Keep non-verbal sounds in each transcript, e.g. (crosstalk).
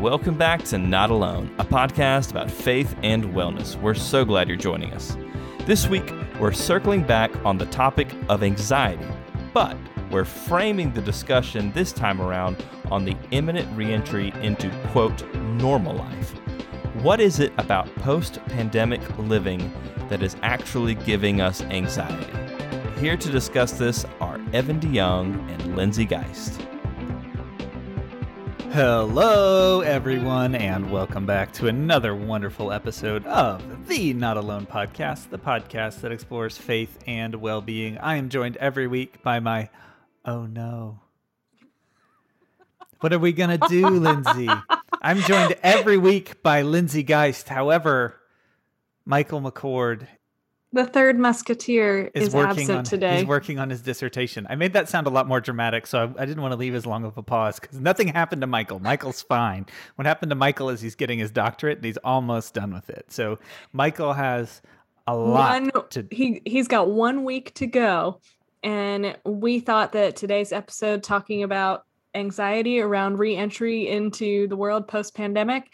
Welcome back to Not Alone, a podcast about faith and wellness. We're so glad you're joining us. This week, we're circling back on the topic of anxiety, but we're framing the discussion this time around on the imminent reentry into, quote, normal life. What is it about post pandemic living that is actually giving us anxiety? Here to discuss this are Evan DeYoung and Lindsay Geist. Hello, everyone, and welcome back to another wonderful episode of the Not Alone podcast, the podcast that explores faith and well being. I am joined every week by my oh no. What are we going to do, Lindsay? I'm joined every week by Lindsay Geist. However, Michael McCord the third musketeer is, is absent on, today. He's working on his dissertation. I made that sound a lot more dramatic, so I, I didn't want to leave as long of a pause because nothing happened to Michael. Michael's fine. What happened to Michael is he's getting his doctorate and he's almost done with it. So Michael has a lot one, to. He he's got one week to go, and we thought that today's episode talking about anxiety around reentry into the world post pandemic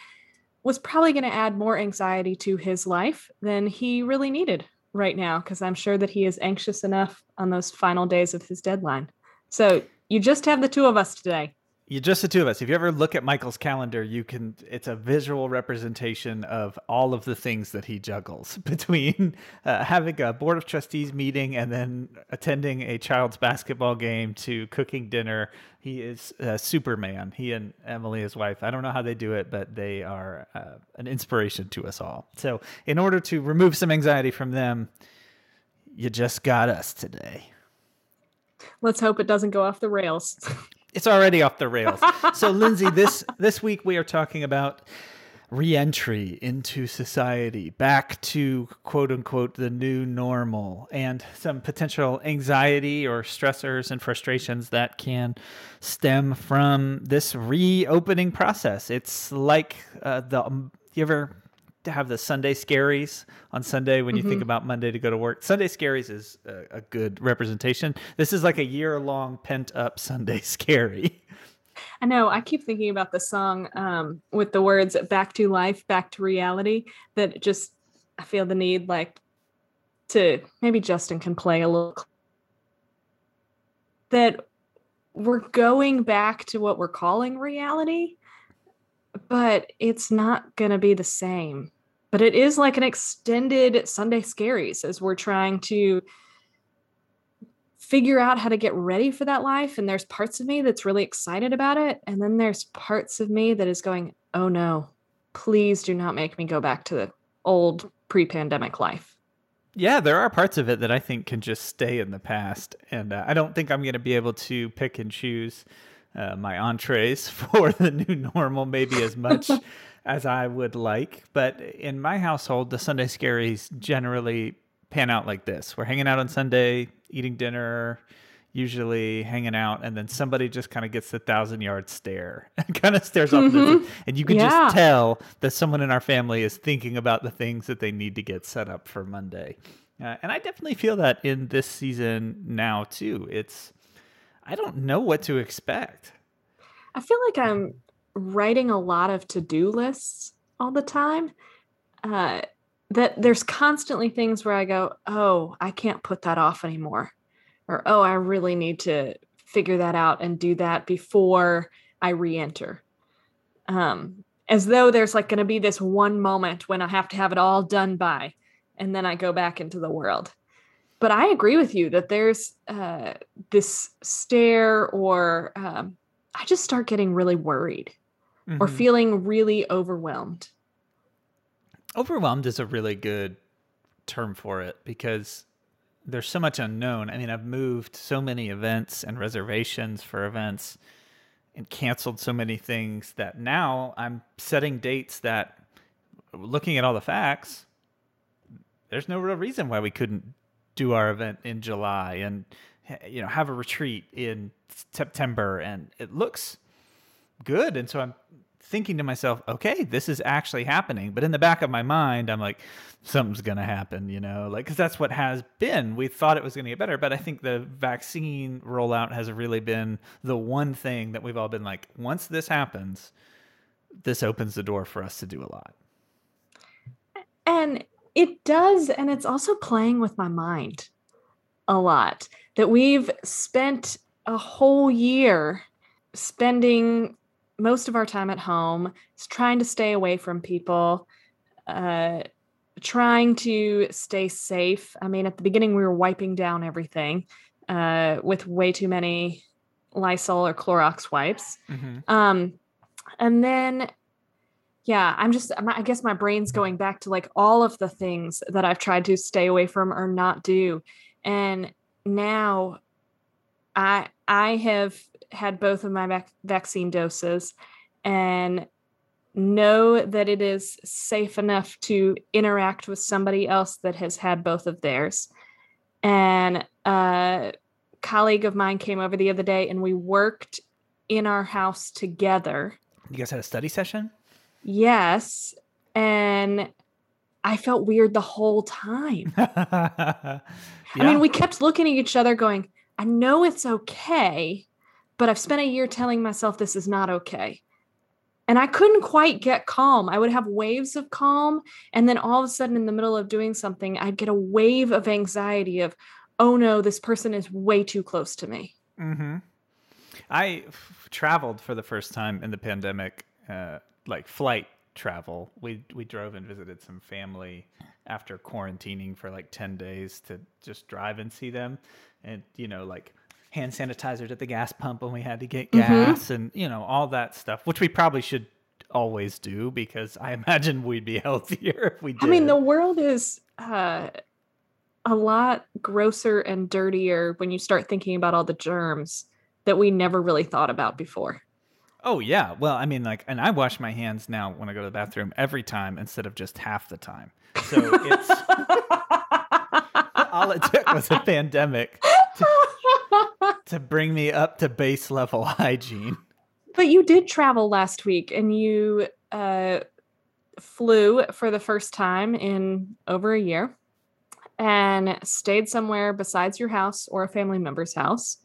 was probably going to add more anxiety to his life than he really needed right now because I'm sure that he is anxious enough on those final days of his deadline. So you just have the two of us today. You just the two of us. If you ever look at Michael's calendar, you can it's a visual representation of all of the things that he juggles (laughs) between uh, having a board of trustees meeting and then attending a child's basketball game to cooking dinner. He is a Superman. He and Emily, his wife. I don't know how they do it, but they are uh, an inspiration to us all. So, in order to remove some anxiety from them, you just got us today. Let's hope it doesn't go off the rails. (laughs) it's already off the rails. (laughs) so, Lindsay, this this week we are talking about reentry into society, back to quote unquote the new normal, and some potential anxiety or stressors and frustrations that can stem from this reopening process. It's like uh, the um, you ever have the Sunday scaries on Sunday when you mm-hmm. think about Monday to go to work. Sunday scaries is a, a good representation. This is like a year long pent up Sunday (laughs) scary. I know. I keep thinking about the song um, with the words "back to life, back to reality." That just I feel the need like to maybe Justin can play a little. That we're going back to what we're calling reality, but it's not going to be the same but it is like an extended Sunday scaries as we're trying to figure out how to get ready for that life. And there's parts of me that's really excited about it. And then there's parts of me that is going, oh no, please do not make me go back to the old pre pandemic life. Yeah, there are parts of it that I think can just stay in the past. And uh, I don't think I'm going to be able to pick and choose uh, my entrees (laughs) for the new normal, maybe as much (laughs) as I would like. But in my household, the Sunday scaries generally pan out like this we're hanging out on Sunday, eating dinner, usually hanging out, and then somebody just kind of gets the thousand yard stare (laughs) and kind of stares off, mm-hmm. and you can yeah. just tell that someone in our family is thinking about the things that they need to get set up for Monday. Uh, and I definitely feel that in this season now too. It's I don't know what to expect. I feel like I'm writing a lot of to-do lists all the time uh, that there's constantly things where i go oh i can't put that off anymore or oh i really need to figure that out and do that before i re-enter. Um, as though there's like going to be this one moment when i have to have it all done by and then i go back into the world. But i agree with you that there's uh, this stare or um, i just start getting really worried mm-hmm. or feeling really overwhelmed. Overwhelmed is a really good term for it because there's so much unknown. I mean, I've moved so many events and reservations for events and canceled so many things that now I'm setting dates that looking at all the facts, there's no real reason why we couldn't do our event in July and you know have a retreat in September and it looks good. And so I'm thinking to myself, okay, this is actually happening. But in the back of my mind, I'm like, something's going to happen, you know, like, because that's what has been. We thought it was going to get better. But I think the vaccine rollout has really been the one thing that we've all been like, once this happens, this opens the door for us to do a lot. And it does. And it's also playing with my mind a lot that we've spent a whole year spending most of our time at home, is trying to stay away from people, uh, trying to stay safe. I mean, at the beginning, we were wiping down everything uh, with way too many Lysol or Clorox wipes. Mm-hmm. Um, and then, yeah, I'm just, I guess my brain's going back to like all of the things that I've tried to stay away from or not do. And now I, I have had both of my vac- vaccine doses and know that it is safe enough to interact with somebody else that has had both of theirs. And a colleague of mine came over the other day and we worked in our house together. You guys had a study session? Yes. And I felt weird the whole time. yeah. (laughs) I mean, we kept looking at each other going, I know it's okay, but I've spent a year telling myself this is not okay. And I couldn't quite get calm. I would have waves of calm. And then all of a sudden, in the middle of doing something, I'd get a wave of anxiety of, oh no, this person is way too close to me. Mm-hmm. I f- traveled for the first time in the pandemic, uh, like flight travel. We we drove and visited some family after quarantining for like ten days to just drive and see them, and you know like hand sanitizers at the gas pump when we had to get gas and you know all that stuff, which we probably should always do because I (laughs) imagine we'd be healthier if we did. I mean, the world is uh, a lot grosser and dirtier when you start thinking about all the germs that we never really thought about before. Oh yeah. Well, I mean, like, and I wash my hands now when I go to the bathroom every time instead of just half the time. So it's (laughs) (laughs) all it took was a pandemic to, to bring me up to base level (laughs) hygiene. But you did travel last week, and you uh, flew for the first time in over a year, and stayed somewhere besides your house or a family member's house,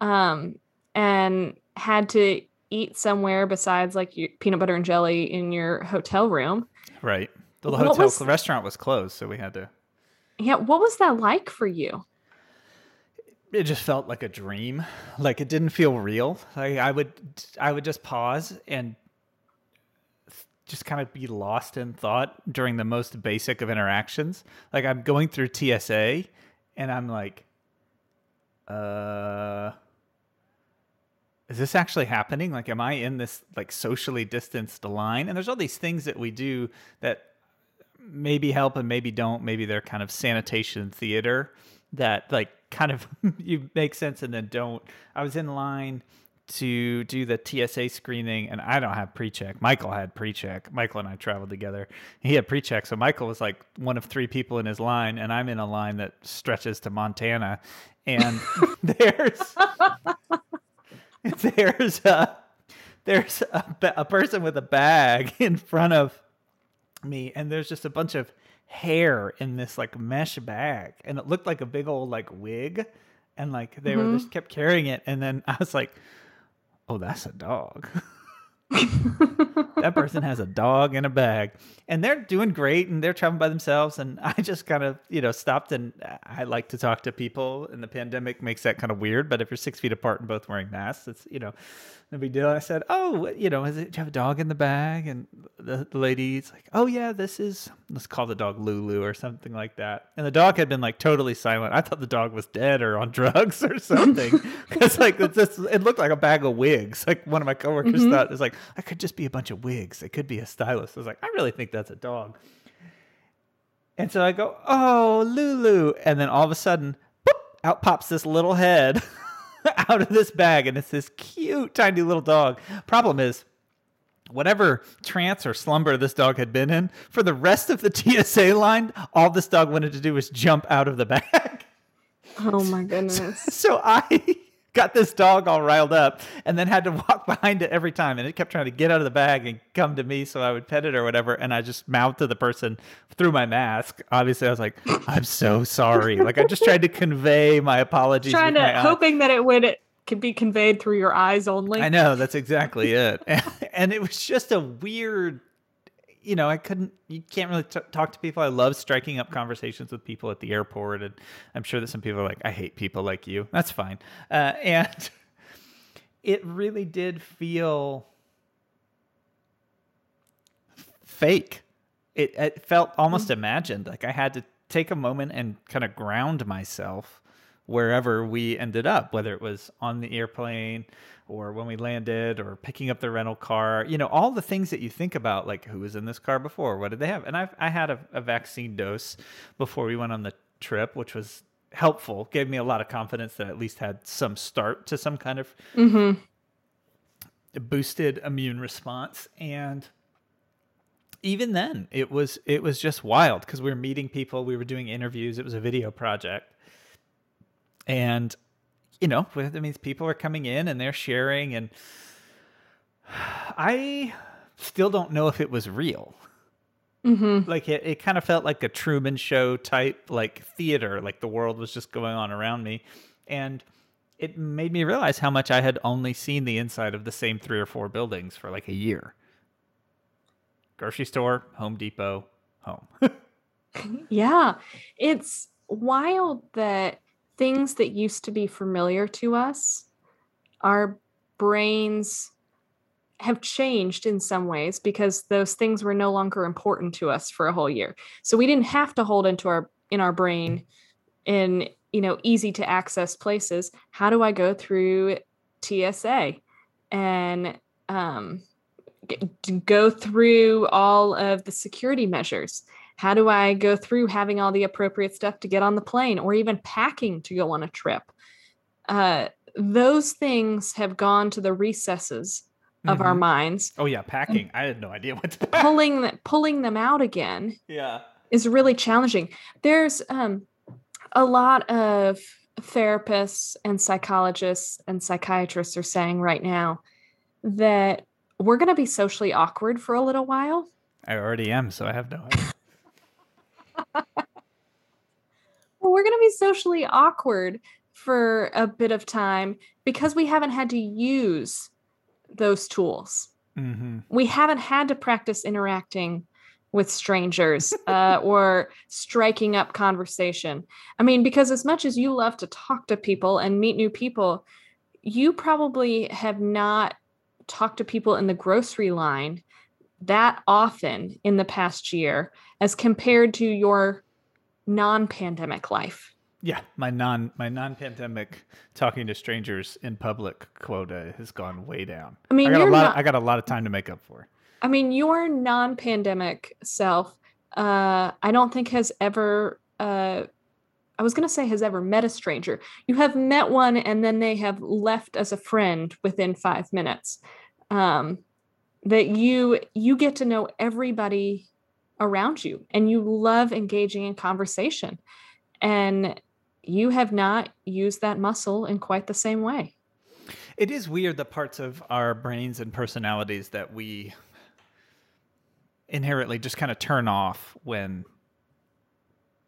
um, and had to eat somewhere besides like your peanut butter and jelly in your hotel room. Right. The What hotel was- the restaurant was closed, so we had to. Yeah, what was that like for you? It just felt like a dream. Like it didn't feel real. Like I would, I would just pause and just kind of be lost in thought during the most basic of interactions. Like I'm going through TSA, and I'm like, uh. Is this actually happening? Like, am I in this like socially distanced line? And there's all these things that we do that maybe help and maybe don't. Maybe they're kind of sanitation theater that like kind of (laughs) you make sense and then don't. I was in line to do the TSA screening and I don't have pre-check. Michael had pre-check. Michael and I traveled together. He had pre-check. So Michael was like one of three people in his line and I'm in a line that stretches to Montana and (laughs) (laughs) there's there's a there's a, a person with a bag in front of me and there's just a bunch of hair in this like mesh bag and it looked like a big old like wig and like they were mm-hmm. just kept carrying it and then i was like oh that's a dog (laughs) (laughs) that person has a dog in a bag and they're doing great and they're traveling by themselves and i just kind of you know stopped and i like to talk to people and the pandemic makes that kind of weird but if you're six feet apart and both wearing masks it's you know no big deal. And I said, "Oh, you know, is it, do you have a dog in the bag?" And the, the lady's like, "Oh yeah, this is let's call the dog Lulu or something like that." And the dog had been like totally silent. I thought the dog was dead or on (laughs) drugs or something (laughs) because like just it looked like a bag of wigs. Like one of my coworkers mm-hmm. thought it was like I could just be a bunch of wigs. It could be a stylist. I was like, I really think that's a dog. And so I go, "Oh, Lulu," and then all of a sudden, boop, out pops this little head. (laughs) out of this bag and it's this cute tiny little dog. Problem is whatever trance or slumber this dog had been in, for the rest of the (laughs) TSA line, all this dog wanted to do was jump out of the bag. Oh my goodness. (laughs) so I got this dog all riled up and then had to walk (laughs) behind it every time and it kept trying to get out of the bag and come to me so I would pet it or whatever and I just mouthed to the person through my mask. Obviously I was like, (laughs) I'm so sorry. Like I just tried to convey my apologies. Trying to hoping that it would could be conveyed through your eyes only. I know that's exactly it, and, (laughs) and it was just a weird. You know, I couldn't. You can't really t- talk to people. I love striking up conversations with people at the airport, and I'm sure that some people are like, "I hate people like you." That's fine, uh, (laughs) and it really did feel fake. It, it felt almost imagined. Like I had to take a moment and kind of ground myself wherever we ended up, whether it was on the airplane or when we landed or picking up the rental car, you know, all the things that you think about, like who was in this car before, what did they have? And I've, I had a, a vaccine dose before we went on the trip, which was helpful, gave me a lot of confidence that I at least had some start to some kind of Mm-hmm. boosted immune response. And even then, it was it was just wild because we were meeting people, we were doing interviews, it was a video project. And you know, that means people are coming in and they're sharing and (sighs) I still don't know if it was real. Mm-hmm. Like it, it kind of felt like a Truman Show type, like theater, like the world was just going on around me. And it made me realize how much I had only seen the inside of the same three or four buildings for like a year grocery store, Home Depot, home. (laughs) Yeah. It's wild that things that used to be familiar to us, our brains have changed in some ways because those things were no longer important to us for a whole year. So we didn't have to hold into our in our brain in, you know, easy to access places. How do I go through TSA and um g- go through all of the security measures? How do I go through having all the appropriate stuff to get on the plane or even packing to go on a trip? Uh, those things have gone to the recesses of our Mhm. minds. Oh yeah, packing. I had no idea what to pack. Pulling th- pulling them out again Yeah. is really challenging. There's um, a lot of therapists and psychologists and psychiatrists are saying right now that we're going to be socially awkward for a little while. I already am, so I have no idea. Well, we're going to be socially awkward for a bit of time because we haven't had to use those tools. hmm We haven't had to practice interacting with strangers uh, (laughs) or striking up conversation. I mean, because as much as you love to talk to people and meet new people, you probably have not talked to people in the grocery line that often in the past year as compared to your non-pandemic life. Yeah, my non my non-pandemic talking to strangers in public quota has gone way down. I mean, I got a lot. not- I got a lot of time to make up for. I mean, your non-pandemic self, uh, I don't think has ever. Uh, I was going to say has ever met a stranger. You have met one, and then they have left as a friend within five minutes. Um, that you you get to know everybody around you, and you love engaging in conversation, and you have not used that muscle in quite the same way. It is weird the parts of our brains and personalities that we inherently just kind of turn off when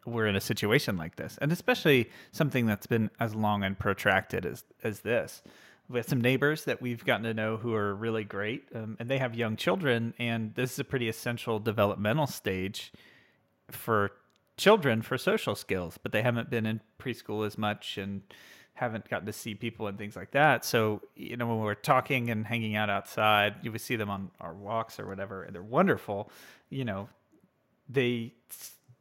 we're in a situation like this, and especially something that's been as long and protracted as as this. We have some neighbors that we've gotten to know who are really great, um, and they have young children, and this is a pretty essential developmental stage for children for social skills, but they haven't been in preschool as much and haven't gotten to see people and things like that. So, you know, when we're talking and hanging out outside, you would see them on our walks or whatever, and they're wonderful. You know, they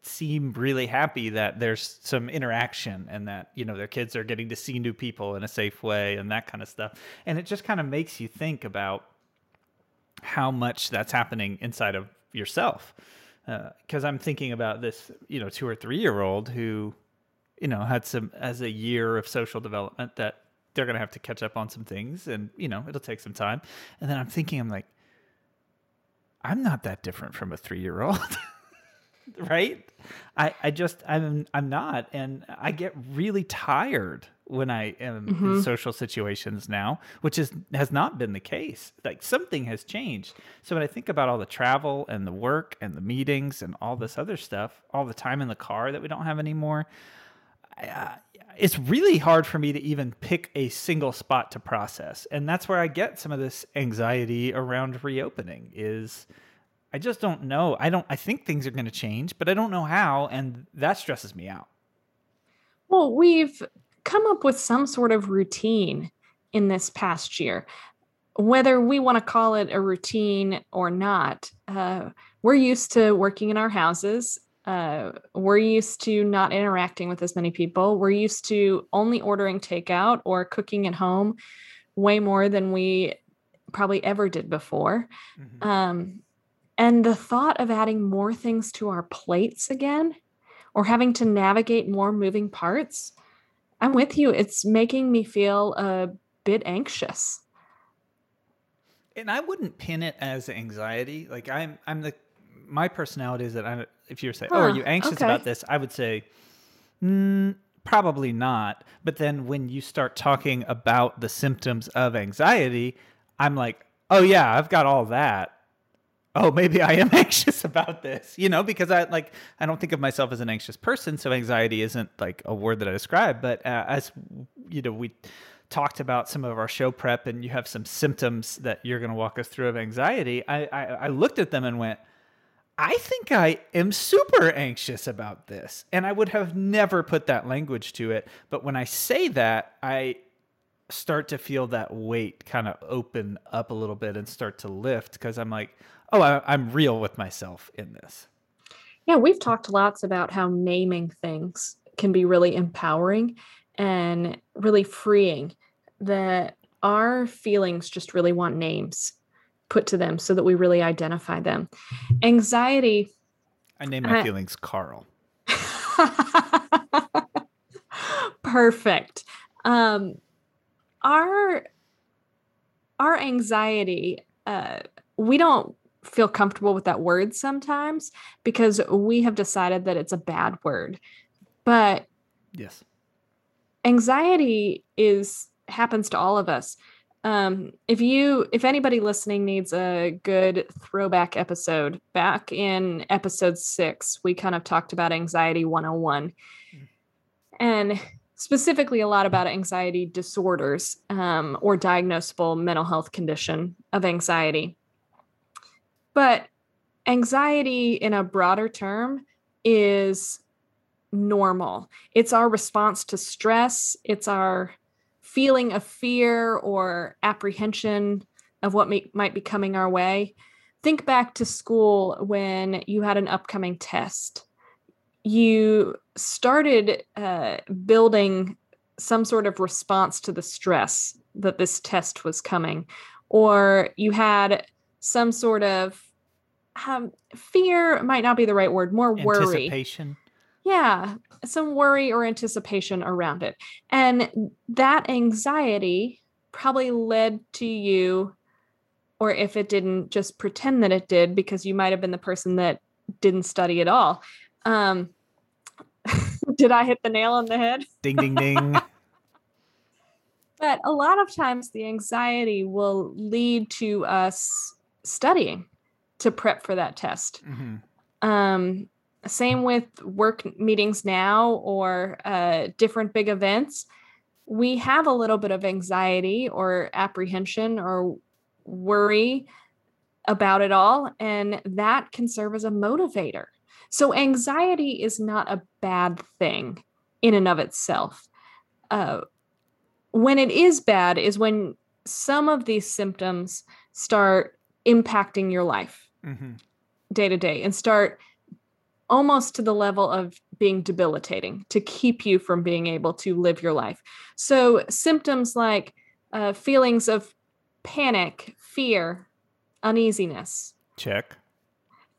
seem really happy that there's some interaction and that, you know, their kids are getting to see new people in a safe way and that kind of stuff. And it just kind of makes you think about how much that's happening inside of yourself. Uh, because I'm thinking about this, you know, two or three year old who, you know, had some as a year of social development that they're going to have to catch up on some things and, you know, it'll take some time. And then I'm thinking, I'm like, I'm not that different from a three year old. (laughs) (laughs) right? I, I just I'm I'm not and I get really tired when I am in mm-hmm. social situations now, which is has not been the case. Like something has changed. So when I think about all the travel and the work and the meetings and all this other stuff, all the time in the car that we don't have anymore, I, I, it's really hard for me to even pick a single spot to process. And that's where I get some of this anxiety around reopening is I just don't know. I don't I think things are going to change, but I don't know how and that stresses me out. Well, we've come up with some sort of routine in this past year. Whether we want to call it a routine or not, uh, we're used to working in our houses uh, we're used to not interacting with as many people. We're used to only ordering takeout or cooking at home way more than we probably ever did before. Mm-hmm. Um, and the thought of adding more things to our plates again or having to navigate more moving parts, I'm with you. It's making me feel a bit anxious. And I wouldn't pin it as anxiety. Like I'm I'm the my personality is that I'm if you're saying, huh, "Oh, are you anxious okay. about this?" I would say, mm, probably not. But then when you start talking about the symptoms of anxiety, I'm like, "Oh yeah, I've got all that." Oh, maybe I am (laughs) anxious about this, you know, because I like I don't think of myself as an anxious person, so anxiety isn't like a word that I describe. But uh, as you know, we talked about some of our show prep, and you have some symptoms that you're going to walk us through of anxiety. I, I I looked at them and went, I think I am super anxious about this. And I would have never put that language to it. But when I say that, I start to feel that weight kind of open up a little bit and start to lift because I'm like, oh, I, am real with myself in this. Yeah, we've talked lots about how naming things can be really empowering and really freeing, that our feelings just really want names put to them so that we really identify them. Anxiety. I name my feelings Carl. (laughs) Perfect. Um, our our anxiety, uh, we don't feel comfortable with that word sometimes because we have decided that it's a bad word. But yes, anxiety is happens to all of us um, if you if anybody listening needs a good throwback episode back in episode six we kind of talked about anxiety 101 mm. and specifically a lot about anxiety disorders um, or diagnosable mental health condition of anxiety. But anxiety in a broader term is normal. It's our response to stress. It's our feeling of fear or apprehension of what may, might be coming our way, think back to school when you had an upcoming test. You started uh, building some sort of response to the stress that this test was coming, or you had some sort of um, fear might not be the right word, more worry. Anticipation. Yeah, some worry or anticipation around it. And that anxiety probably led to you, or if it didn't, just pretend that it did because you might have been the person that didn't study at all. Um, did I hit the nail on the head? (laughs) Ding, ding, ding. but a lot of times the anxiety will lead to us studying to prep for that test. Mm-hmm. Um, same with work meetings now or uh, different big events. We have a little bit of anxiety or apprehension or worry about it all, and that can serve as a motivator. So, anxiety is not a bad thing in and of itself. Uh, when it is bad is when some of these symptoms start impacting your life mm-hmm. day to day and start almost to the level of being debilitating to keep you from being able to live your life. So, symptoms like uh, feelings of panic, fear, uneasiness. Check.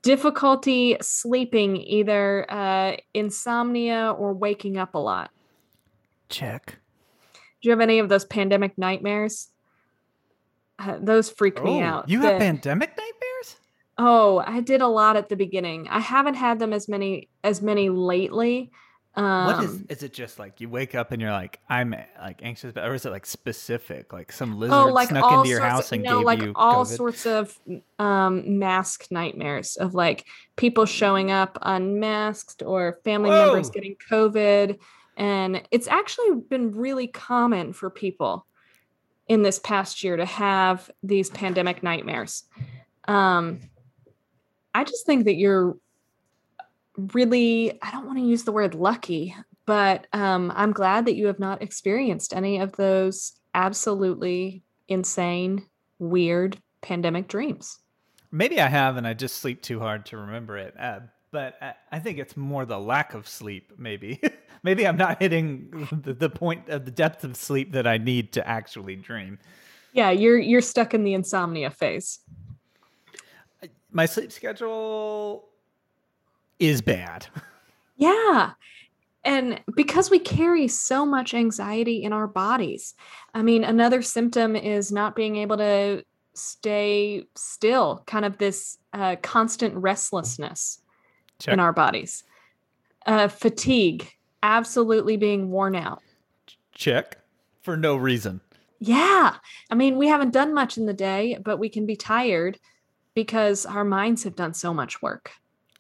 Difficulty sleeping, either uh, insomnia or waking up a lot. Check. Do you have any of those pandemic nightmares? Uh, those freak oh, me out. You have pandemic nightmares? Oh, I did a lot at the beginning. I haven't had them as many as many lately. Um, what is um is it just like you wake up and you're like I'm like anxious but or is it like specific like some oh, lizard oh, like snuck into your house of, and no, gave like you all COVID? sorts of um mask nightmares of like people showing up unmasked or family Whoa. members getting COVID And it's actually been really common for people in this past year to have these pandemic nightmares. Um, I just think that you're really, I don't want to use the word lucky, but um, I'm glad that you have not experienced any of those absolutely insane, weird pandemic dreams. Maybe I have, and I just sleep too hard to remember it. Uh, but I think it's more the lack of sleep, maybe. (laughs) maybe I'm not hitting (laughs) the, the point of the depth of sleep that I need to actually dream. Yeah, you're you're stuck in the insomnia phase. My sleep schedule is bad. (laughs) Yeah. And because we carry so much anxiety in our bodies. I mean, another symptom is not being able to stay still, kind of this uh, constant restlessness Check. in our bodies. Uh, fatigue, absolutely being worn out. Check for no reason. Yeah. I mean, we haven't done much in the day, but we can be tired because our minds have done so much work.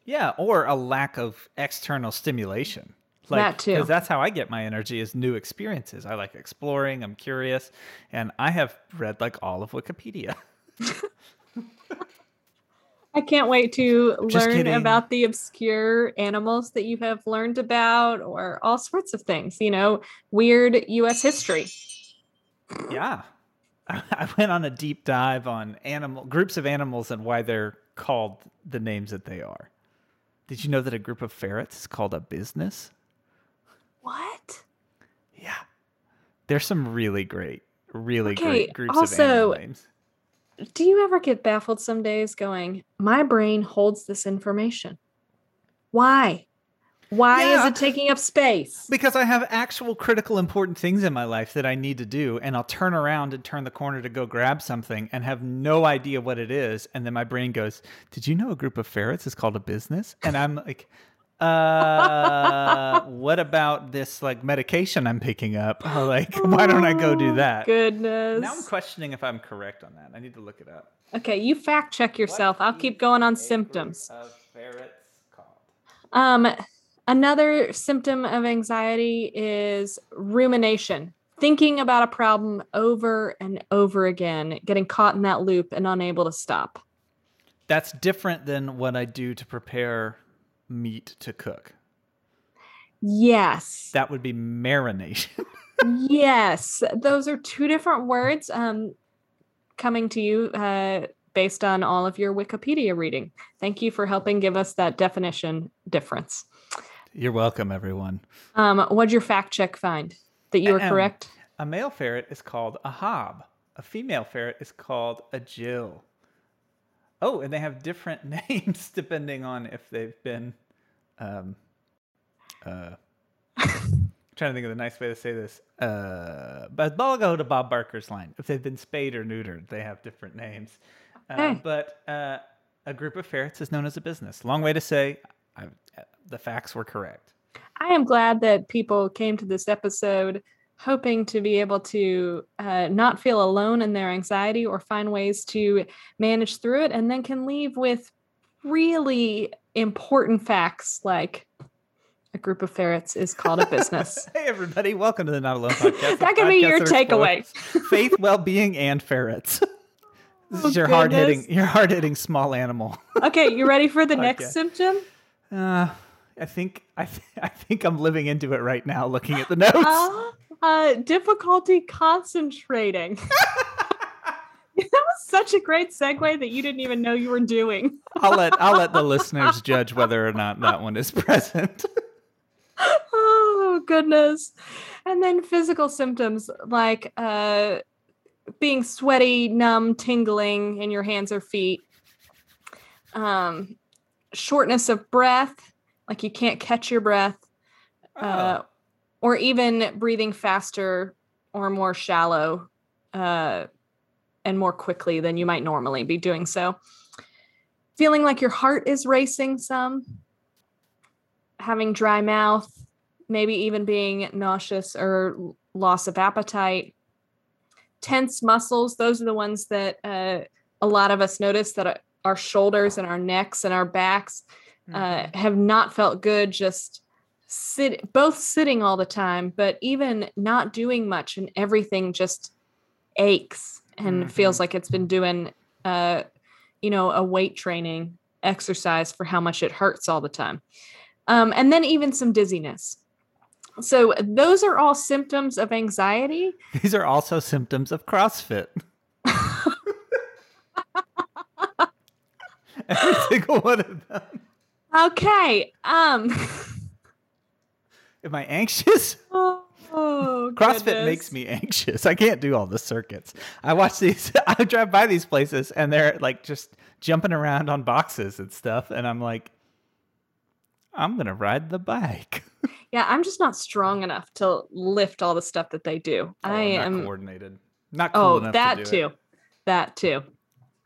Yeah, or a lack of external stimulation. Like, that too. Because that's how I get my energy is new experiences. I like exploring, I'm curious, and I have read like all of Wikipedia. (laughs) I can't wait to Just learn kidding. about the obscure animals that you have learned about or all sorts of things, you know, weird US history. Yeah. (laughs) I went on a deep dive on animal groups of animals and why they're called the names that they are. Did you know that a group of ferrets is called a business? What? Yeah. There's some really great, really okay, great groups also, of animal names. Do you ever get baffled some days going, my brain holds this information? Why? Why yeah, is it taking up space? Because I have actual critical important things in my life that I need to do, and I'll turn around and turn the corner to go grab something and have no idea what it is. And then my brain goes, Did you know a group of ferrets is called a business? And I'm like, uh (laughs) what about this like medication i'm picking up? (laughs) Like why don't i go do that? goodness. Now i'm questioning if i'm correct on that. I need to look it up. Okay you fact check yourself. What i'll keep going on symptoms. um Another symptom of anxiety is rumination, thinking about a problem over and over again, getting caught in that loop and unable to stop. That's different than what I do to prepare meat to cook. Yes. That would be marination. (laughs) yes. Those are two different words um, coming to you uh, based on all of your Wikipedia reading. Thank you for helping give us that definition difference. You're welcome, everyone. Um, what'd your fact check find that you were um, correct? A male ferret is called a hob. A female ferret is called a jill. Oh, and they have different (laughs) names depending on if they've been. Um, uh, (laughs) trying to think of the nice way to say this. Uh, but I'll go to Bob Barker's line. If they've been spayed or neutered, they have different names. Uh, but uh, a group of ferrets is known as a business. Long way to say I, the facts were correct. I am glad that people came to this episode hoping to be able to uh, not feel alone in their anxiety or find ways to manage through it and then can leave with really important facts like a group of ferrets is called a business. (laughs) hey, everybody, welcome to the Not Alone podcast. that could be your takeaway. (laughs) Faith, well being, and ferrets. (laughs) This oh, is your hard hitting, your hard hitting small animal. okay, you ready for the next symptom? Uh, I think I, th- (laughs) I think I'm living into it right now, looking at the notes. (laughs) Uh, uh, difficulty concentrating. (laughs) that was such a great segue that you didn't even know you were doing. I'll let I'll let the listeners judge whether or not that one is present. oh goodness. And then physical symptoms like uh being sweaty, numb, tingling in your hands or feet. Um shortness of breath, like you can't catch your breath, uh, oh. uh, or even breathing faster or more shallow uh, and more quickly than you might normally be doing so. Feeling like your heart is racing some, having dry mouth, maybe even being nauseous or loss of appetite. Tense muscles, those are the ones that uh, a lot of us notice that our shoulders and our necks and our backs uh, mm-hmm. have not felt good just sit both sitting all the time, but even not doing much and everything just aches and Mhm. feels like it's been doing uh you know a weight training exercise for how much it hurts all the time. Um, and then even some dizziness. So those are all symptoms of anxiety. These are also symptoms of CrossFit. (laughs) (laughs) Every single one of them. Okay. Um Am I anxious? (laughs) oh, CrossFit goodness. makes me anxious. I can't do all the circuits. I watch these, (laughs) I drive by these places and they're like just jumping around on boxes and stuff. And I'm like, I'm going to ride the bike. (laughs) Yeah, I'm just not strong enough to lift all the stuff that they do. Oh, I am coordinated. Not cool Oh, enough that to do too. it. That too.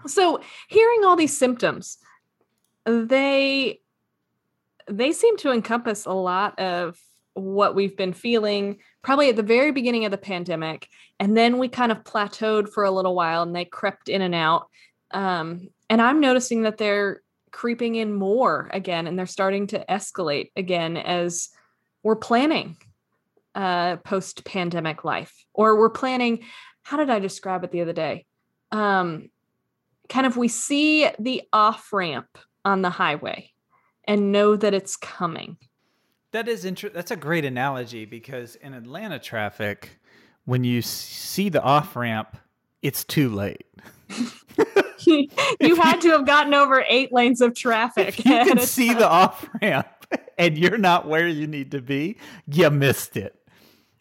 So, hearing all these symptoms, they they seem to encompass a lot of what we've been feeling probably at the very beginning of the pandemic and then we kind of plateaued for a little while and they crept in and out. Um, and i'm noticing that they're creeping in more again and they're starting to escalate again as we're planning uh, post pandemic life or we're planning how did i describe it the other day? Um, kind of we see the off ramp on the highway and know that it's coming That is interesting. That's a great analogy because in Atlanta traffic, when you see the off ramp, it's too late. (laughs) you had to have gotten over eight lanes of traffic If you can (laughs) see time. the off ramp (laughs) and you're not where you need to be, you missed it.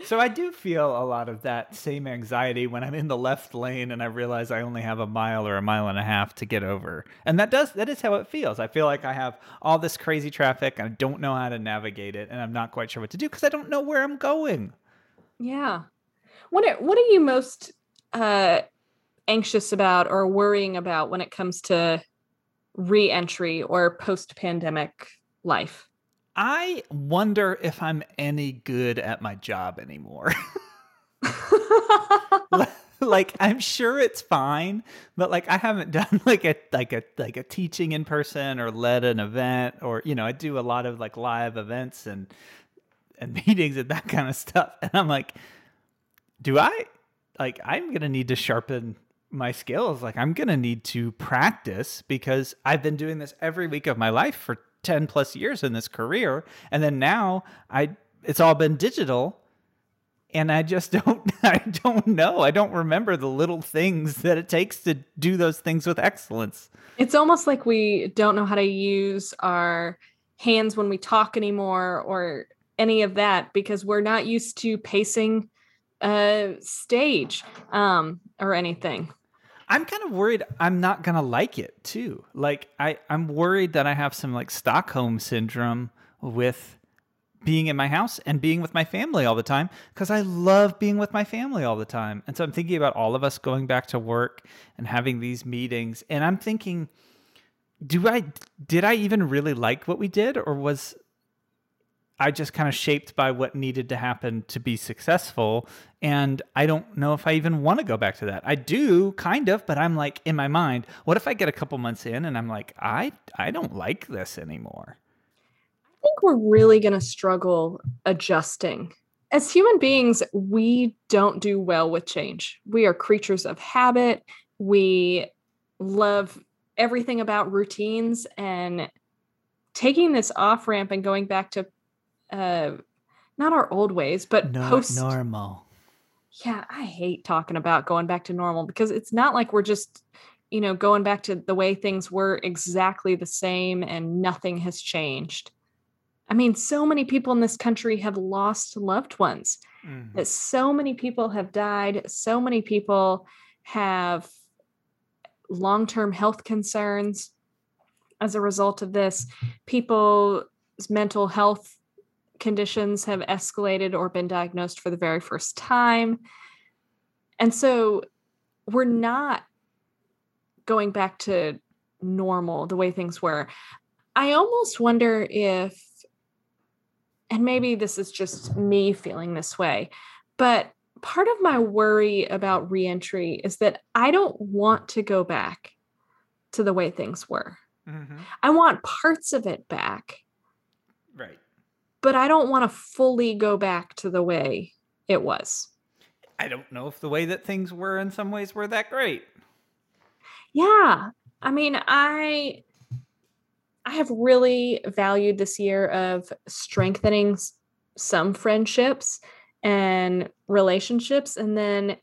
So I do feel a lot of that same anxiety when I'm in the left lane and I realize I only have a mile or a mile and a half to get over. And that does that is how it feels. I feel like I have all this crazy traffic and I don't know how to navigate it and I'm not quite sure what to do because I don't know where I'm going. yeah what are, what are you most uh anxious about or worrying about when it comes to re-entry or post-pandemic life I wonder if I'm any good at my job anymore. (laughs) (laughs) like I'm sure it's fine, but like I haven't done (laughs) like a like a like a teaching in person or led an event or you know, I do a lot of like live events and and meetings and that kind of stuff. And I'm like, do I like I'm going to need to sharpen my skills. Like I'm going to need to practice because I've been doing this every week of my life for 10 plus years in this career and then now I it's all been digital and I just (laughs) don't I don't know. I don't remember the little things that it takes to do those things with excellence. it's almost like we don't know how to use our hands when we talk anymore or any of that because we're not used to pacing a stage um or anything I'm kind of worried I'm not gonna like it too. Like I, I'm worried that I have some like Stockholm syndrome with being in my house and being with my family all the time because I love being with my family all the time. And so I'm thinking about all of us going back to work and having these meetings. And I'm thinking, do I did I even really like what we did or was I just kind of shaped by what needed to happen to be successful. And I don't know if I even want to go back to that. I do kind of, but I'm like in my mind, what if I get a couple months in and I'm like, I I don't like this anymore. i think we're really going to struggle adjusting as human beings we don't do well with change we are creatures of habit we love everything about routines and taking this off ramp and going back to uh not our old ways but post normal. yeah i hate talking about going back to normal because it's not like we're just you know going back to the way things were exactly the same and nothing has changed i mean so many people in this country have lost loved ones Mhm. that so many people have died so many people have long-term health concerns as a result of this people's mental health conditions have escalated or been diagnosed for the very first time and so we're not going back to normal the way things were i almost wonder if and maybe this is just me feeling this way, but part of my worry about reentry is that I don't want to go back to the way things were. Mhm. I want parts of it back. But I don't want to fully go back to the way it was. I don't know if the way that things were in some ways were that great. Yeah. I mean, I I have really valued this year of strengthening some friendships and relationships and then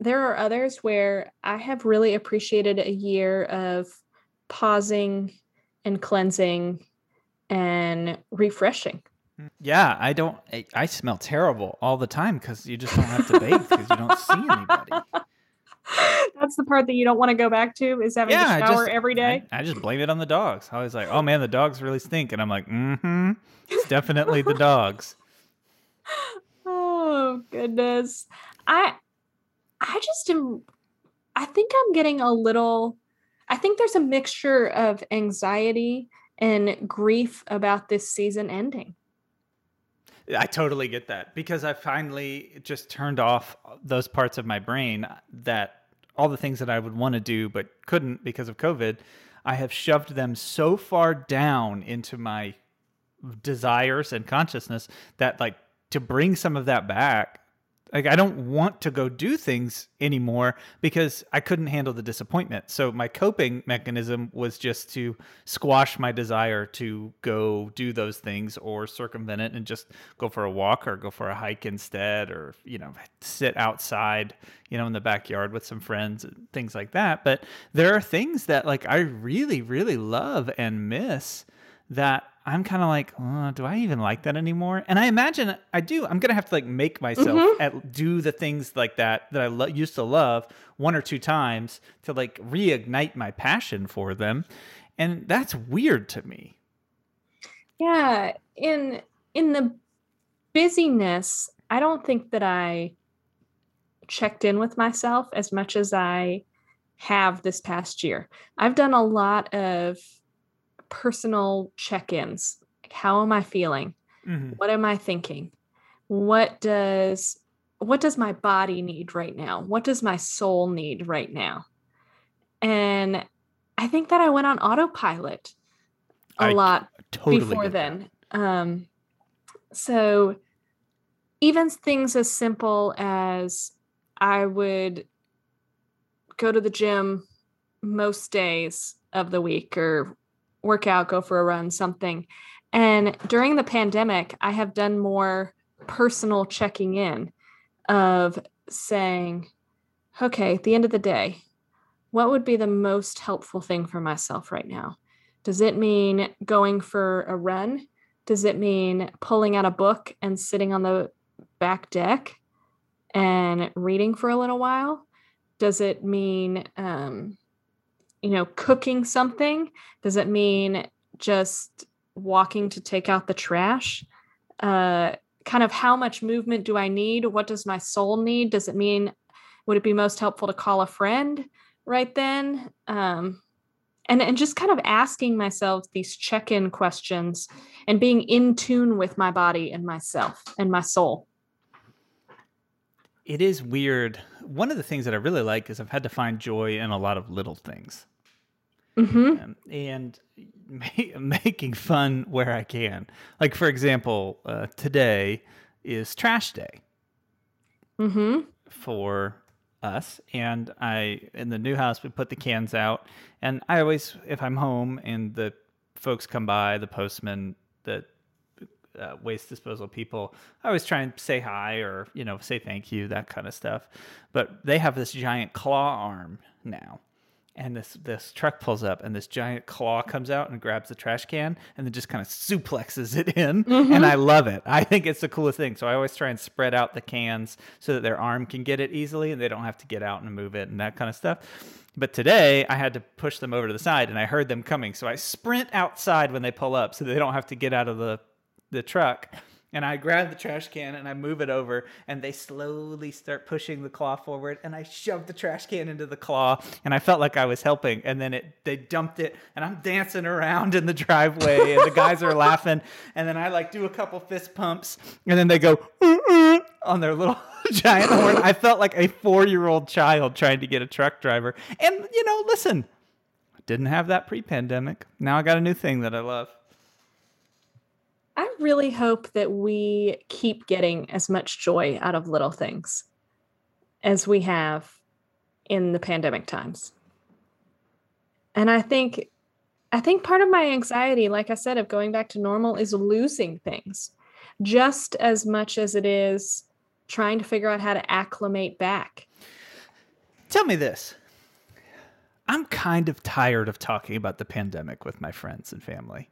there are others where I have really appreciated a year of pausing and cleansing and refreshing. Mm, yeah, I don't. I, I smell terrible all the time because you just don't have to bathe because you don't see anybody. (laughs) That's the part that you don't want to go back to is having yeah, to shower just, every day. I, I, just blame it on the dogs. I was like, oh man, the dogs really stink, and I'm like, mm-hmm, it's definitely the dogs. (laughs) Oh goodness, I I just am. I think I'm getting a little. I think there's a mixture of anxiety and grief about this season ending. I totally get that because I finally just turned off those parts of my brain that all the things that I would want to do but couldn't because of COVID. I have shoved them so far down into my desires and consciousness that like to bring some of that back like I don't want to go do things anymore because I couldn't handle the disappointment. So my coping mechanism was just to squash my desire to go do those things or circumvent it and just go for a walk or go for a hike instead or you know sit outside, you know, in the backyard with some friends and things like that. But there are things that like I really really love and miss that I'm kind of like, oh, do I even like that anymore? And I imagine I do. I'm gonna have to like make myself mm-hmm. at, do the things like that that I lo- used to love one or two times to like reignite my passion for them, and that's weird to me. Yeah, in in the busyness, I don't think that I checked in with myself as much as I have this past year. I've done a lot of personal check-ins. Like how am I feeling? Mm-hmm. What am I thinking? What does what does my body need right now? What does my soul need right now? And I think that I went on autopilot a I lot totally before then. Um, so even things as simple as I would go to the gym most days of the week or work out, go for a run, something. And during the pandemic, I have done more personal checking in of saying, okay, at the end of the day, what would be the most helpful thing for myself right now? Does it mean going for a run? Does it mean pulling out a book and sitting on the back deck and reading for a little while? Does it mean um, you know, cooking something? Does it mean just walking to take out the trash? Uh, kind of how much movement do I need? What does my soul need? Does it mean, would it be most helpful to call a friend right then? Um, and, and just kind of asking myself these check in questions and being in tune with my body and myself and my soul. It is weird. One of the things that I really like is I've had to find joy in a lot of little things mm-hmm. um, and ma- (laughs) making fun where I can. Like for example, uh, today is trash day mm-hmm. for us, and I in the new house we put the cans out, and I always if I'm home and the folks come by, the postman, the uh, waste disposal people, I always try and say hi or you know say thank you, that kind of stuff. But they have this giant claw arm now and this this truck pulls up and this giant claw comes out and grabs the trash can and then just kind of suplexes it in. Mm-hmm. and i love it. I think it's the coolest thing. So i always try and spread out the cans so that their arm can get it easily and they don't have to get out and move it and that kind of stuff. But today i had to push them over to the side and i heard them coming. So i sprint outside when they pull up so they don't have to get out of the the truck and I grab the trash can and I move it over, and they slowly start pushing the claw forward, and I shove the trash can into the claw, and I felt like I was helping, and then it they dumped it, and I'm dancing around in the driveway, and the guys are laughing, and then I like do a couple fist pumps, and then they go on their little (laughs) giant horn. I felt like a four year old child trying to get a truck driver, and you know, listen, didn't have that pre pandemic. Now I got a new thing that I love. I really hope that we keep getting as much joy out of little things as we have in the pandemic times. And I think I think part of my anxiety, like I said, of going back to normal is losing things just as much as it is trying to figure out how to acclimate back. Tell me this. I'm kind of tired of talking about the pandemic with my friends and family.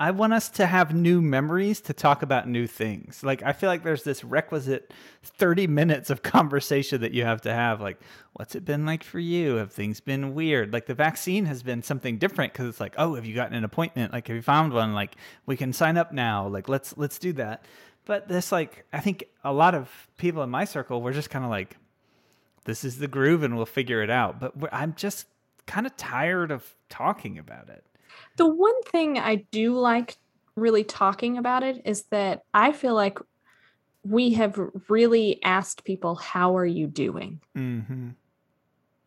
I want us to have new memories to talk about new things. Like I feel like there's this requisite 30 minutes of conversation that you have to have like what's it been like for you? Have things been weird? Like the vaccine has been something different cuz it's like, "Oh, have you gotten an appointment? Like have you found one? Like we can sign up now. Like let's let's do that." But this like I think a lot of people in my circle were just kind of like this is the groove and we'll figure it out. But I'm just kind of tired of talking about it. The one thing I do like really talking about it is that I feel like we have really asked people, How are you doing? Mm-hmm.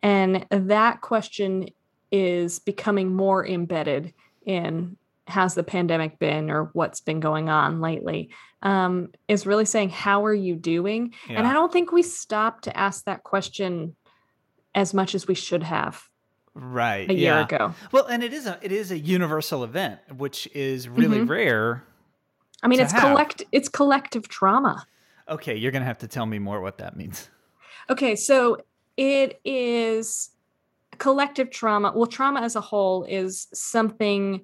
And that question is becoming more embedded in how's the pandemic been or what's been going on lately um, is really saying how are you doing yeah. and i don't think we stopped to ask that question as much as we should have right a year ago. Well, and it is a it is a universal event, which is really mm-hmm. rare. I mean, it's have. collect it's collective trauma. Okay, you're gonna have to tell me more what that means. Okay, so it is collective trauma. Well, trauma as a whole is something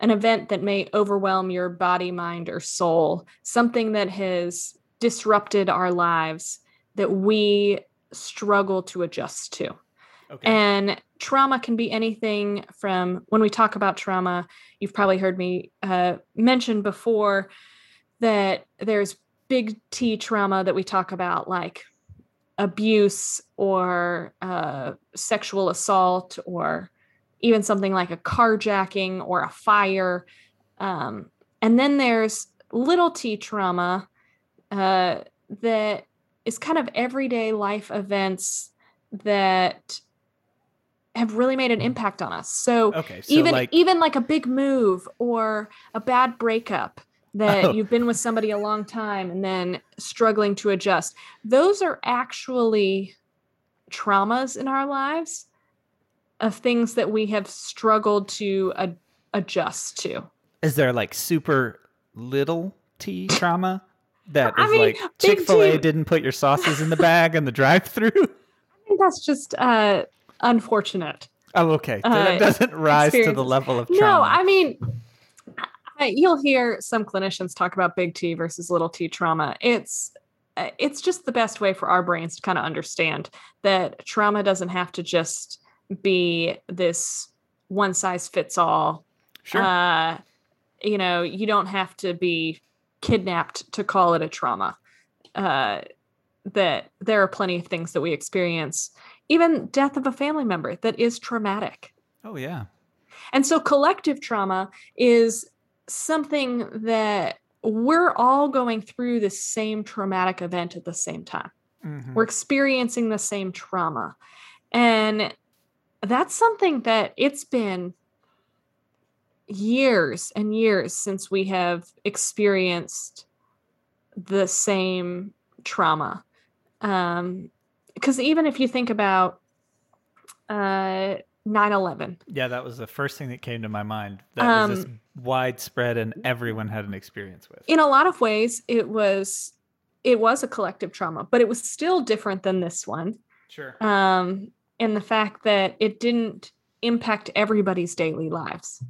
an event that may overwhelm your body, mind, or soul, something that has disrupted our lives that we struggle to adjust to. Okay. And trauma can be anything from when we talk about trauma, you've probably heard me uh, mention before that there's big T trauma that we talk about, like abuse or uh, sexual assault, or even something like a carjacking or a fire. Um, and then there's little t trauma uh, that is kind of everyday life events that have really made an impact on us. So, okay, so even like, even like a big move or a bad breakup that oh. you've been with somebody a long time and then struggling to adjust. Those are actually traumas in our lives of things that we have struggled to ad- adjust to. Is there like super little T trauma that is mean, like Chick Fil A didn't put your sauces in the bag in the drive through? (laughs) I think that's just uh, unfortunate. Oh, okay. Uh, that doesn't (laughs) rise experience. to the level of trauma. No, I mean, you'll hear some clinicians talk about big T versus little T trauma. It's uh, it's just the best way for our brains to kind of understand that trauma doesn't have to just be this one size fits all. Sure. Uh, you know, you don't have to be kidnapped to call it a trauma. Uh, that there are plenty of things that we experience even death of a family member that is traumatic. Oh, yeah. And so collective trauma is something that we're all going through the same traumatic event at the same time. Mm-hmm. We're experiencing the same trauma. And that's something that it's been years and years since we have experienced the same trauma. Um, because even if you think about uh 9-11 yeah that was the first thing that came to my mind. That um, was widespread and everyone had an experience with. In a lot of ways it was it was a collective trauma but it was still different than this one. Sure. Um in the fact that it didn't impact everybody's daily lives.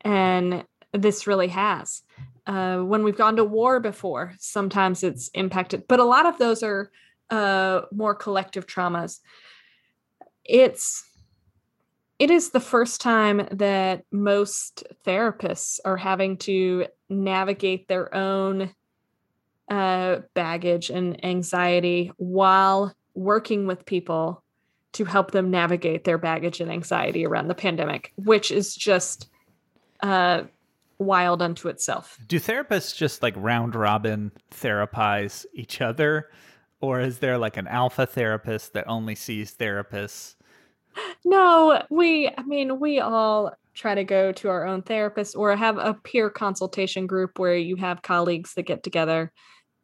And this really has. Uh, when we've gone to war before sometimes it's impacted but a lot of those are uh, more collective traumas. It's it is the first time that most therapists are having to navigate their own uh, baggage and anxiety while working with people to help them navigate their baggage and anxiety around the pandemic, which is just uh, wild unto itself. Do therapists just like round robin therapize each other? Or is there like an alpha therapist that only sees therapists? No, we I mean we all try to go to our own therapist or have a peer consultation group where you have colleagues that get together.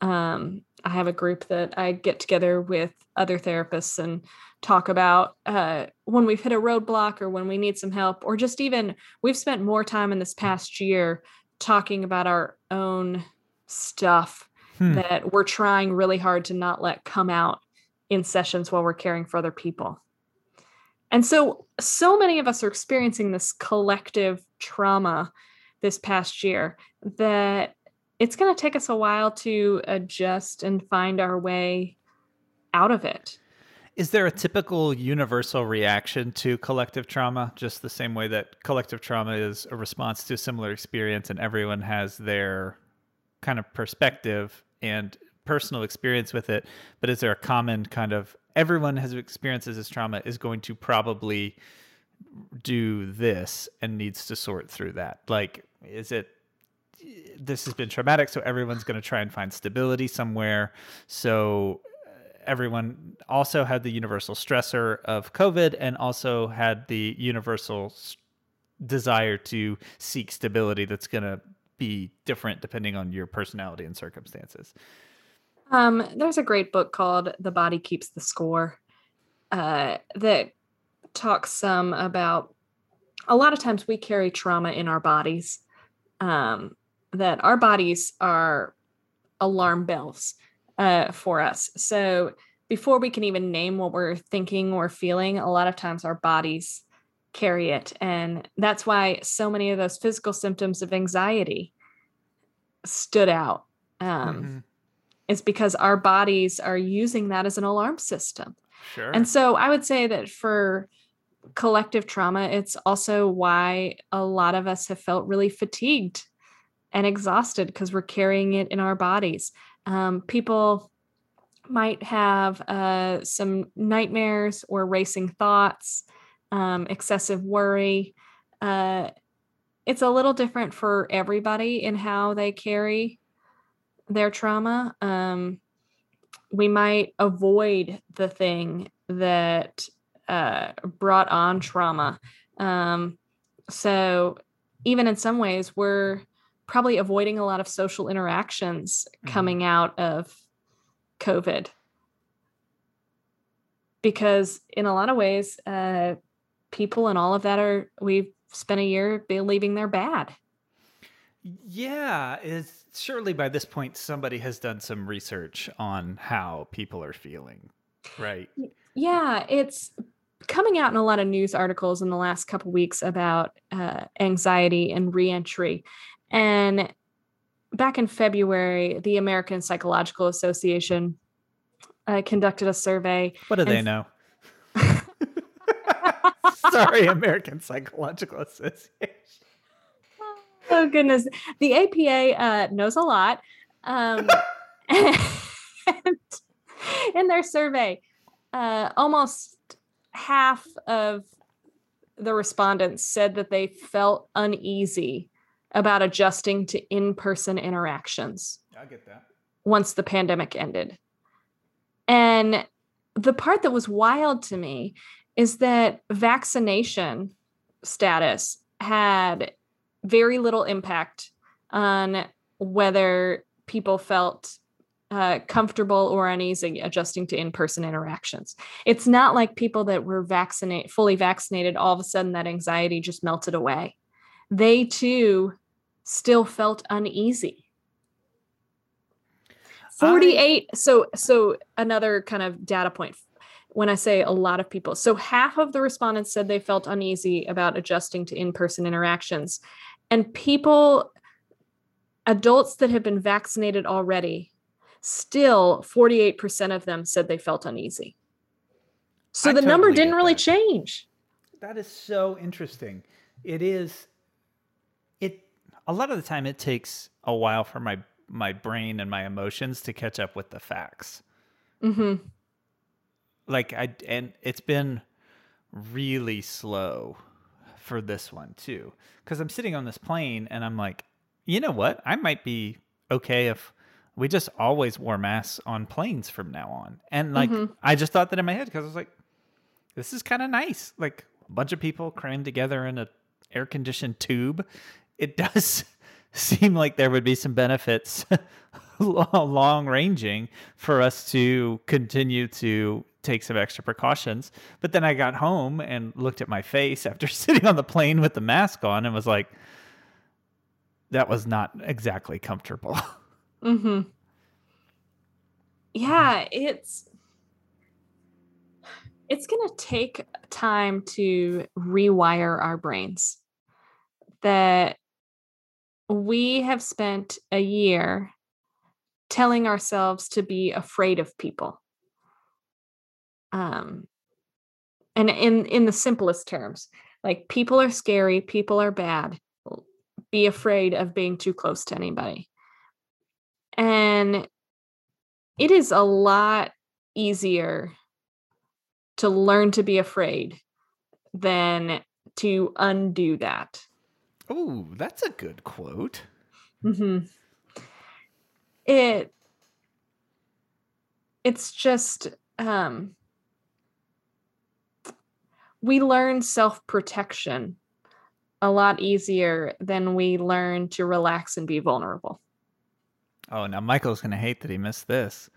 Um, I have a group that I get together with other therapists and talk about uh, when we've hit a roadblock or when we need some help, or just even we've spent more time in this past year talking about our own stuff hmm. that we're trying really hard to not let come out in sessions while we're caring for other people. And so, so many of us are experiencing this collective trauma this past year that it's going to take us a while to adjust and find our way out of it. Is there a typical universal reaction to collective trauma, just the same way that collective trauma is a response to a similar experience and everyone has their kind of perspective and personal experience with it? But is there a common kind of everyone has experiences this trauma is going to probably do this and needs to sort through that? Like, is it this has been traumatic, so everyone's going to try and find stability somewhere. So uh, everyone also had the universal stressor of COVID and also had the universal desire to seek stability that's going to be different depending on your personality and circumstances. Um, there's a great book called The Body Keeps the Score uh, that talks some about a lot of times we carry trauma in our bodies, um, that our bodies are alarm bells uh, for us. So before we can even name what we're thinking or feeling, a lot of times our bodies carry it. And that's why so many of those physical symptoms of anxiety stood out. Um, mm-hmm. Is because our bodies are using that as an alarm system. Sure. And so I would say that for collective trauma, it's also why a lot of us have felt really fatigued and exhausted because we're carrying it in our bodies. Um, people might have uh, some nightmares or racing thoughts, um, excessive worry. Uh, it's a little different for everybody in how they carry their trauma. Um, we might avoid the thing that uh, brought on trauma. Um, so, even in some ways, we're probably avoiding a lot of social interactions mm-hmm. coming out of COVID. Because in a lot of ways, uh, people and all of that are, we've spent a year believing they're bad. Yeah, it's surely by this point somebody has done some research on how people are feeling, right? Yeah, it's coming out in a lot of news articles in the last couple weeks about uh, anxiety and reentry, and back in February, the American Psychological Association uh, conducted a survey. What do they know? Sorry, American Psychological Association. (laughs) Oh goodness, the APA uh, knows a lot. Um, (laughs) and (laughs) in their survey, uh, almost half of the respondents said that they felt uneasy about adjusting to in person interactions. I get that. Once the pandemic ended. And the part that was wild to me is that vaccination status had very little impact on whether people felt uh, comfortable or uneasy adjusting to in-person interactions. It's not like people that were vaccinated, fully vaccinated, all of a sudden that anxiety just melted away. They too still felt uneasy. 48 I... so so another kind of data point when I say a lot of people. So half of the respondents said they felt uneasy about adjusting to in-person interactions. And people adults that have been vaccinated already, still 48% of them said they felt uneasy. So I the totally number didn't really change. That is so interesting. It is it a lot of the time it takes a while for my my brain and my emotions to catch up with the facts. Mm-hmm. Like I and it's been really slow for this one too, because I'm sitting on this plane and I'm like, you know what? I might be okay if we just always wore masks on planes from now on. And like, mm-hmm. I just thought that in my head because I was like, this is kind of nice. Like a bunch of people crammed together in a air conditioned tube, it (laughs) does seem like there would be some benefits (laughs) long ranging for us to continue to take some extra precautions. But then I got home and looked at my face after (laughs) sitting on the plane with the mask on and was like, that was not exactly comfortable. (laughs) Mm-hmm. Yeah, it's it's going to take time to rewire our brains. That we have spent a year telling ourselves to be afraid of people. Um and in in the simplest terms, like people are scary, people are bad. Be afraid of being too close to anybody. And it is a lot easier to learn to be afraid than to undo that. Oh, that's a good quote. Mm-hmm. It it's just um we learn self-protection a lot easier than we learn to relax and be vulnerable. Oh, now Michael's going to hate that he missed this.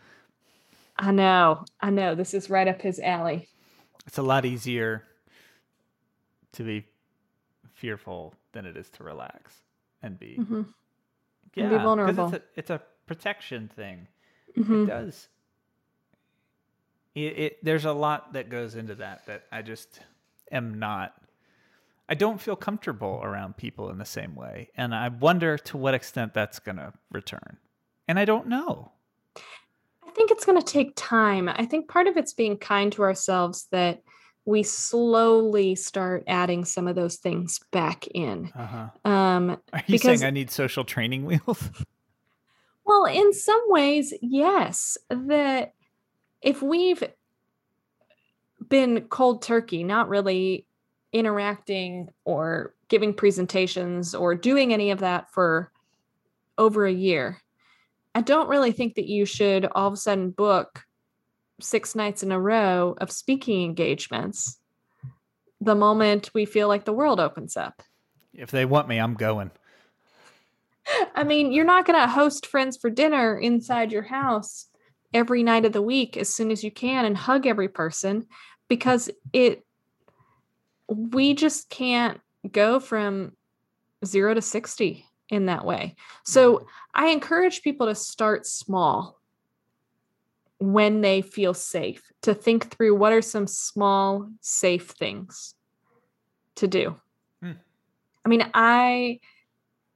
I know. I know. This is right up his alley. It's a lot easier to be fearful than it is to relax and be Mhm. yeah, And be vulnerable. It's a, it's a protection thing. Mhm. It does. It, it there's a lot that goes into that that I just am not. I don't feel comfortable around people in the same way, and I wonder to what extent that's going to return. And I don't know. I think it's going to take time. I think part of it's being kind to ourselves that we slowly start adding some of those things back in. Uh huh. Um, Are you Because- saying I need social training wheels? (laughs) well, in some ways, yes. That if we've been cold turkey, not really interacting or giving presentations or doing any of that for over a year, I don't really think that you should all of a sudden book six nights in a row of speaking engagements the moment we feel like the world opens up. if they want me, I'm going. I mean, you're not going to host friends for dinner inside your house every night of the week as soon as you can and hug every person because it we just can't go from 0 to 60 in that way. So, I encourage people to start small when they feel safe, to think through what are some small safe things to do. Hmm. I mean, I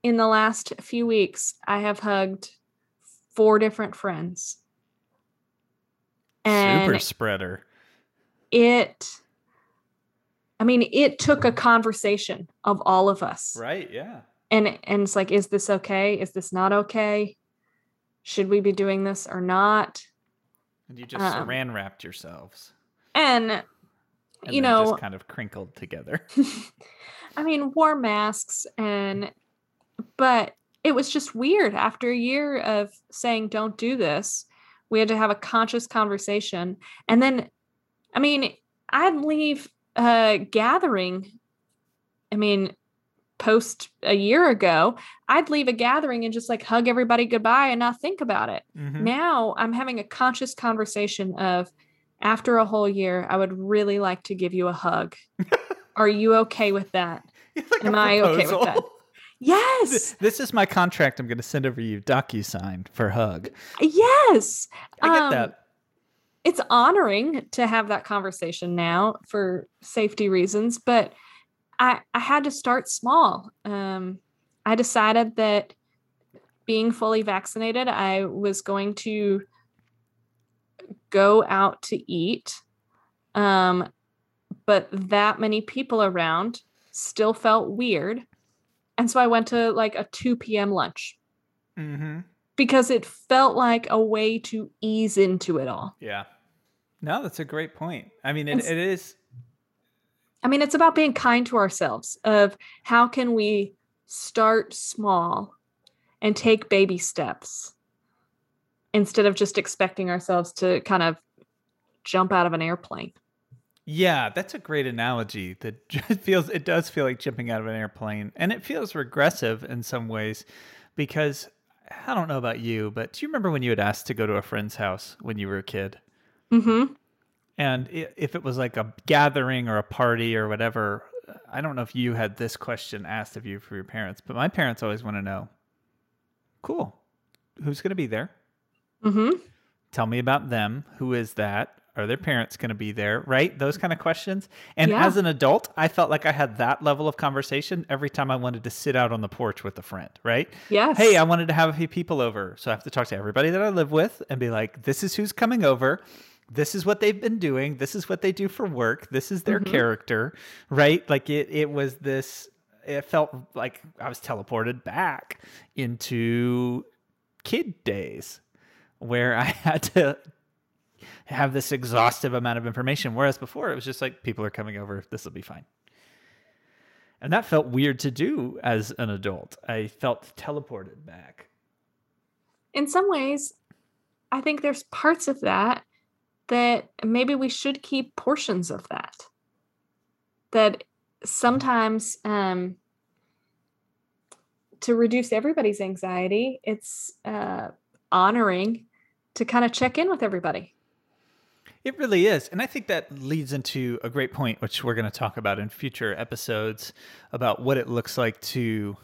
in the last few weeks, I have hugged four different friends. And Super spreader. It, I mean, it took a conversation of all of us. Right? Yeah. And and it's like, is this okay? Is this not okay? Should we be doing this or not? And you just Um, saran wrapped yourselves. And And you know, just kind of crinkled together. (laughs) I mean, wore masks and, but it was just weird after a year of saying, don't do this. We had to have a conscious conversation. And then, I mean, I'd leave a gathering. I mean, post a year ago, I'd leave a gathering and just like hug everybody goodbye and not think about it. Mhm. Now I'm having a conscious conversation of after a whole year, I would really like to give you a hug. (laughs) Are you okay with that? Like Am I okay with that? (laughs) Yes. This, this is my contract. I'm going to send over you DocuSign for hug. Yes. I get Um, that. It's honoring to have that conversation now for safety reasons, but I I had to start small. Um I decided that being fully vaccinated, I was going to go out to eat. Um but that many people around still felt weird. And so I went to like a 2 p.m. lunch Mm-hmm. because it felt like a way to ease into it all. Yeah. No, that's a great point. I mean, it, it is. I mean, it's about being kind to ourselves of how can we start small and take baby steps instead of just expecting ourselves to kind of jump out of an airplane. Yeah, that's a great analogy. That (laughs) just feels it does feel like jumping out of an airplane, and it feels regressive in some ways, because I don't know about you, but do you remember when you had asked to go to a friend's house when you were a kid? Mm-hmm. And if it was like a gathering or a party or whatever, I don't know if you had this question asked of you for your parents, but my parents always want to know. Cool, who's going to be there? Mm-hmm. Tell me about them. Who is that? Are their parents going to be there? Right? Those kind of questions. And Yeah. as an adult, I felt like I had that level of conversation every time I wanted to sit out on the porch with a friend, right? Yes. Hey, I wanted to have a few people over. So I have to talk to everybody that I live with and be like, this is who's coming over. This is what they've been doing. This is what they do for work. This is their mm-hmm. character, right? Like it, it was this, it felt like I was teleported back into kid days where I (laughs) had to have this exhaustive amount of information. Whereas before it was just like, people are coming over. This will be fine. And that felt weird to do as an adult. I felt teleported back. in some ways, I think there's parts of that that maybe we should keep portions of that. That sometimes, um, to reduce everybody's anxiety, it's uh, honoring to kind of check in with everybody. It really is. And I think that leads into a great point, which we're going to talk about in future episodes about what it looks like to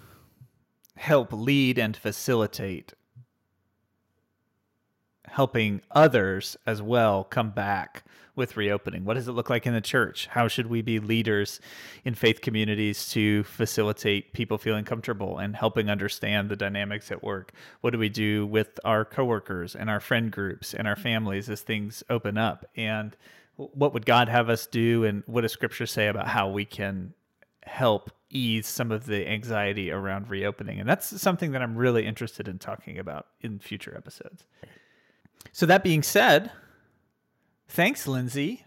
help lead and facilitate helping others as well come back with reopening. What does it look like in the church? How should we be leaders in faith communities to facilitate people feeling comfortable and helping understand the dynamics at work? What do we do with our coworkers and our friend groups and our families as things open up? And what would God have us do and what does scripture say about how we can help ease some of the anxiety around reopening? And that's something that I'm really interested in talking about in future episodes. So that being said, thanks, Lindsay,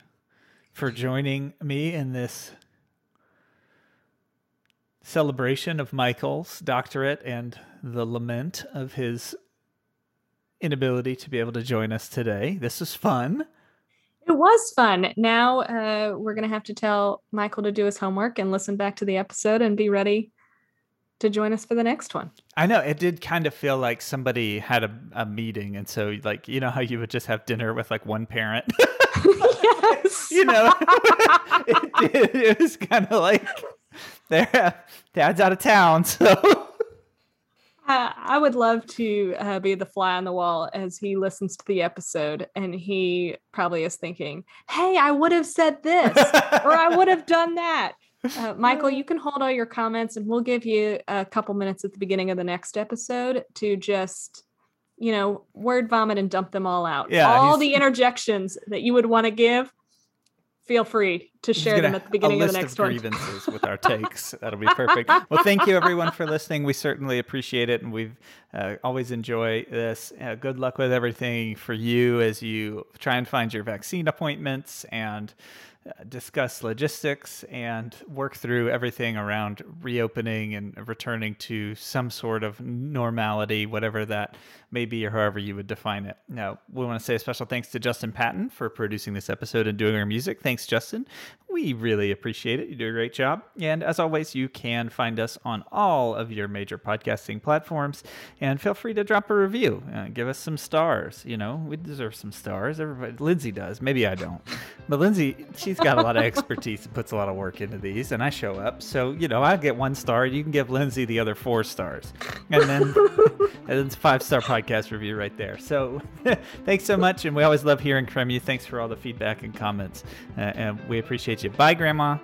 for joining me in this celebration of Michael's doctorate and the lament of his inability to be able to join us today. This was fun. It was fun. Now uh, we're going to have to tell Michael to do his homework and listen back to the episode and be ready to join us for the next one. I know it did kind of feel like somebody had a, a meeting, and so like you know how you would just have dinner with like one parent. (laughs) yes. you know, (laughs) it, did, it was kind of like their dad's out of town, so (laughs) Uh, I would love to uh, be the fly on the wall as he listens to the episode and he probably is thinking, hey, I would have said this or I would have done that. Uh, (laughs) Michael, you can hold all your comments and we'll give you a couple minutes at the beginning of the next episode to just, you know, word vomit and dump them all out. Yeah, all the interjections that you would want to give, feel free to share them at the beginning of the next one. grievances with our (laughs) takes. That'll be perfect. Well, thank you everyone for listening. We certainly appreciate it, and we've uh, always enjoy this. Uh, good luck with everything for you as you try and find your vaccine appointments and discuss logistics and work through everything around reopening and returning to some sort of normality, whatever that may be, or however you would define it. Now, we want to say a special thanks to Justin Patton for producing this episode and doing our music. Thanks, Justin. We really appreciate it. You do a great job. And as always, you can find us on all of your major podcasting platforms. And feel free to drop a review. Uh, give us some stars. You know, we deserve some stars. Everybody, Lindsay does. Maybe I don't. But Lindsay, she's got a lot of expertise and puts a lot of work into these. And I show up. So, you know, I get one star. You can give Lindsay the other four stars. And then, (laughs) and it's five star podcast review right there. So (laughs) thanks so much. And we always love hearing from you. Thanks for all the feedback and comments. Uh, and we appreciate you. Bye, Grandma.